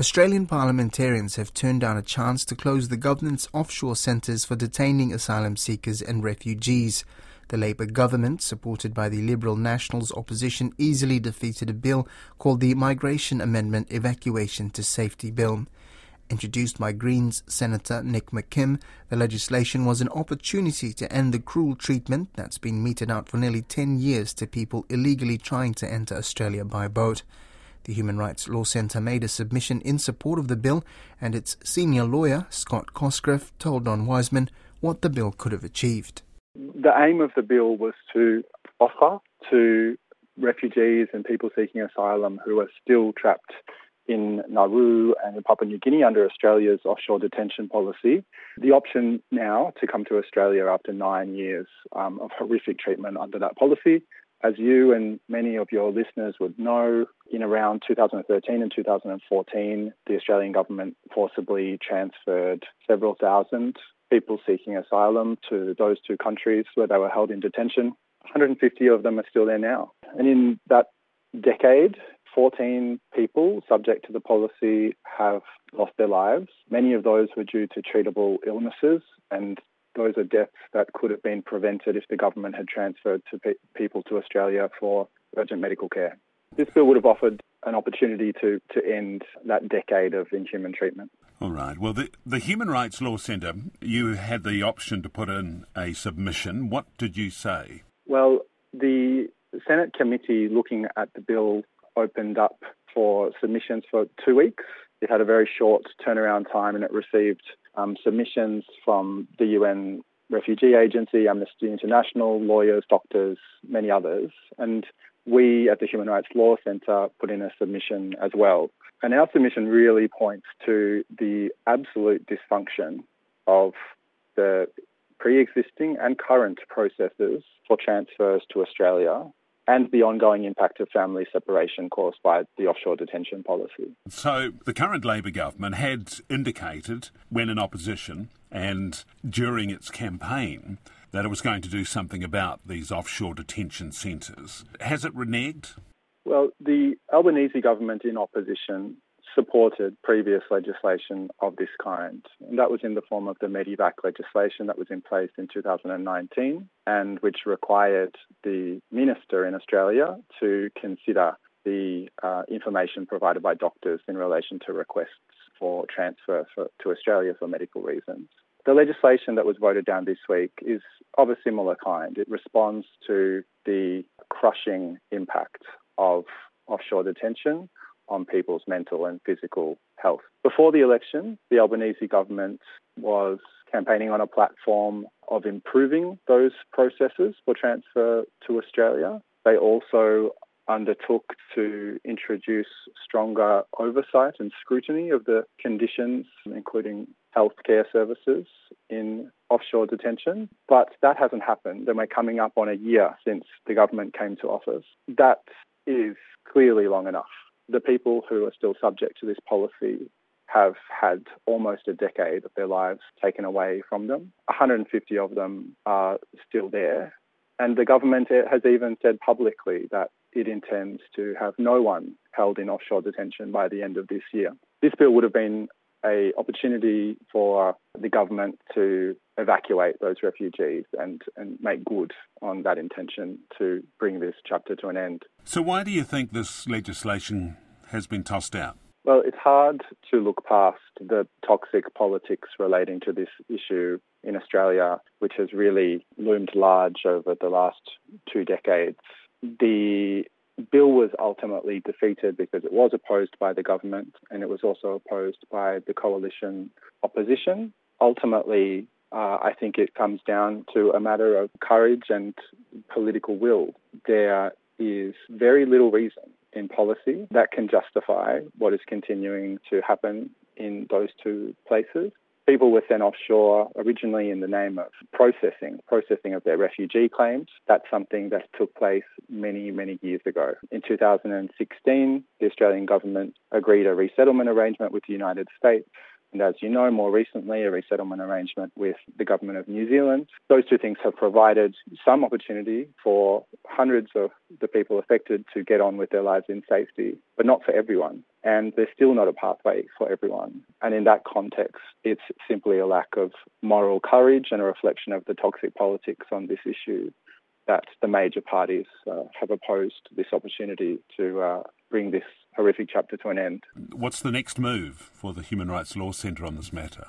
Australian parliamentarians have turned down a chance to close the government's offshore centres for detaining asylum seekers and refugees. The Labor government, supported by the Liberal Nationals opposition, easily defeated a bill called the Migration Amendment Evacuation to Safety Bill. Introduced by Greens Senator Nick McKim, the legislation was an opportunity to end the cruel treatment that's been meted out for nearly 10 years to people illegally trying to enter Australia by boat. The Human Rights Law Centre made a submission in support of the bill, and its senior lawyer, Scott Cosgrove, told Don Wiseman what the bill could have achieved. The aim of the bill was to offer to refugees and people seeking asylum who are still trapped in Nauru and in Papua New Guinea under Australia's offshore detention policy, the option now to come to Australia after nine years um, of horrific treatment under that policy as you and many of your listeners would know, in around 2013 and 2014, the Australian government forcibly transferred several thousand people seeking asylum to those two countries where they were held in detention. 150 of them are still there now. And in that decade, 14 people subject to the policy have lost their lives. Many of those were due to treatable illnesses, and those are deaths that could have been prevented if the government had transferred to pe- people to Australia for urgent medical care. This bill would have offered an opportunity to, to end that decade of inhuman treatment. All right. Well, the, the Human Rights Law Centre, you had the option to put in a submission. What did you say? Well, the Senate committee looking at the bill opened up for submissions for two weeks. It had a very short turnaround time and it received um, submissions from the UN Refugee Agency, Amnesty International, lawyers, doctors, many others. And we at the Human Rights Law Centre put in a submission as well. And our submission really points to the absolute dysfunction of the pre existing and current processes for transfers to Australia and the ongoing impact of family separation caused by the offshore detention policy. So, the current Labor government had indicated when in opposition and during its campaign that it was going to do something about these offshore detention centres. Has it reneged? Well, the Albanese government in opposition supported previous legislation of this kind. And that was in the form of the Medevac legislation that was in place in 2019 and which required the minister in Australia to consider the uh, information provided by doctors in relation to requests for transfer for, to Australia for medical reasons. The legislation that was voted down this week is of a similar kind. It responds to the crushing impact of offshore detention on people's mental and physical health. Before the election, the Albanese government was campaigning on a platform of improving those processes for transfer to Australia. They also undertook to introduce stronger oversight and scrutiny of the conditions, including healthcare services in offshore detention. But that hasn't happened, and we're coming up on a year since the government came to office. That is clearly long enough the people who are still subject to this policy have had almost a decade of their lives taken away from them. 150 of them are still there. And the government has even said publicly that it intends to have no one held in offshore detention by the end of this year. This bill would have been a opportunity for the government to evacuate those refugees and, and make good on that intention to bring this chapter to an end. So, why do you think this legislation has been tossed out? Well, it's hard to look past the toxic politics relating to this issue in Australia, which has really loomed large over the last two decades. The bill was ultimately defeated because it was opposed by the government and it was also opposed by the coalition opposition. Ultimately, uh, I think it comes down to a matter of courage and political will. There is very little reason in policy that can justify what is continuing to happen in those two places. People were sent offshore originally in the name of processing, processing of their refugee claims. That's something that took place many, many years ago. In 2016, the Australian government agreed a resettlement arrangement with the United States and as you know, more recently, a resettlement arrangement with the government of New Zealand. Those two things have provided some opportunity for hundreds of the people affected to get on with their lives in safety, but not for everyone. And there's still not a pathway for everyone. And in that context, it's simply a lack of moral courage and a reflection of the toxic politics on this issue that the major parties uh, have opposed this opportunity to uh, bring this horrific chapter to an end. What's the next move for the Human Rights Law Centre on this matter?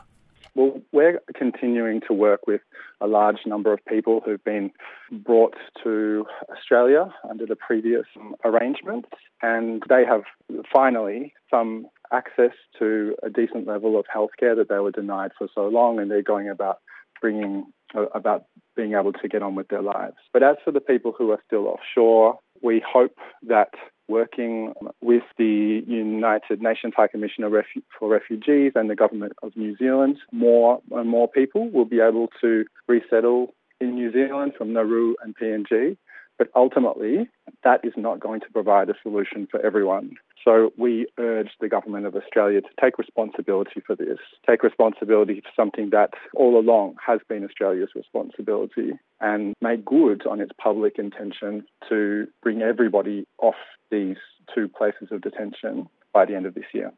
Well, we're continuing to work with a large number of people who've been brought to Australia under the previous arrangement, and they have finally some access to a decent level of healthcare that they were denied for so long, and they're going about bringing uh, about being able to get on with their lives. But as for the people who are still offshore, we hope that working with the United Nations High Commissioner for Refugees and the Government of New Zealand, more and more people will be able to resettle in New Zealand from Nauru and PNG. But ultimately, that is not going to provide a solution for everyone. So we urge the Government of Australia to take responsibility for this, take responsibility for something that all along has been Australia's responsibility and make good on its public intention to bring everybody off these two places of detention by the end of this year.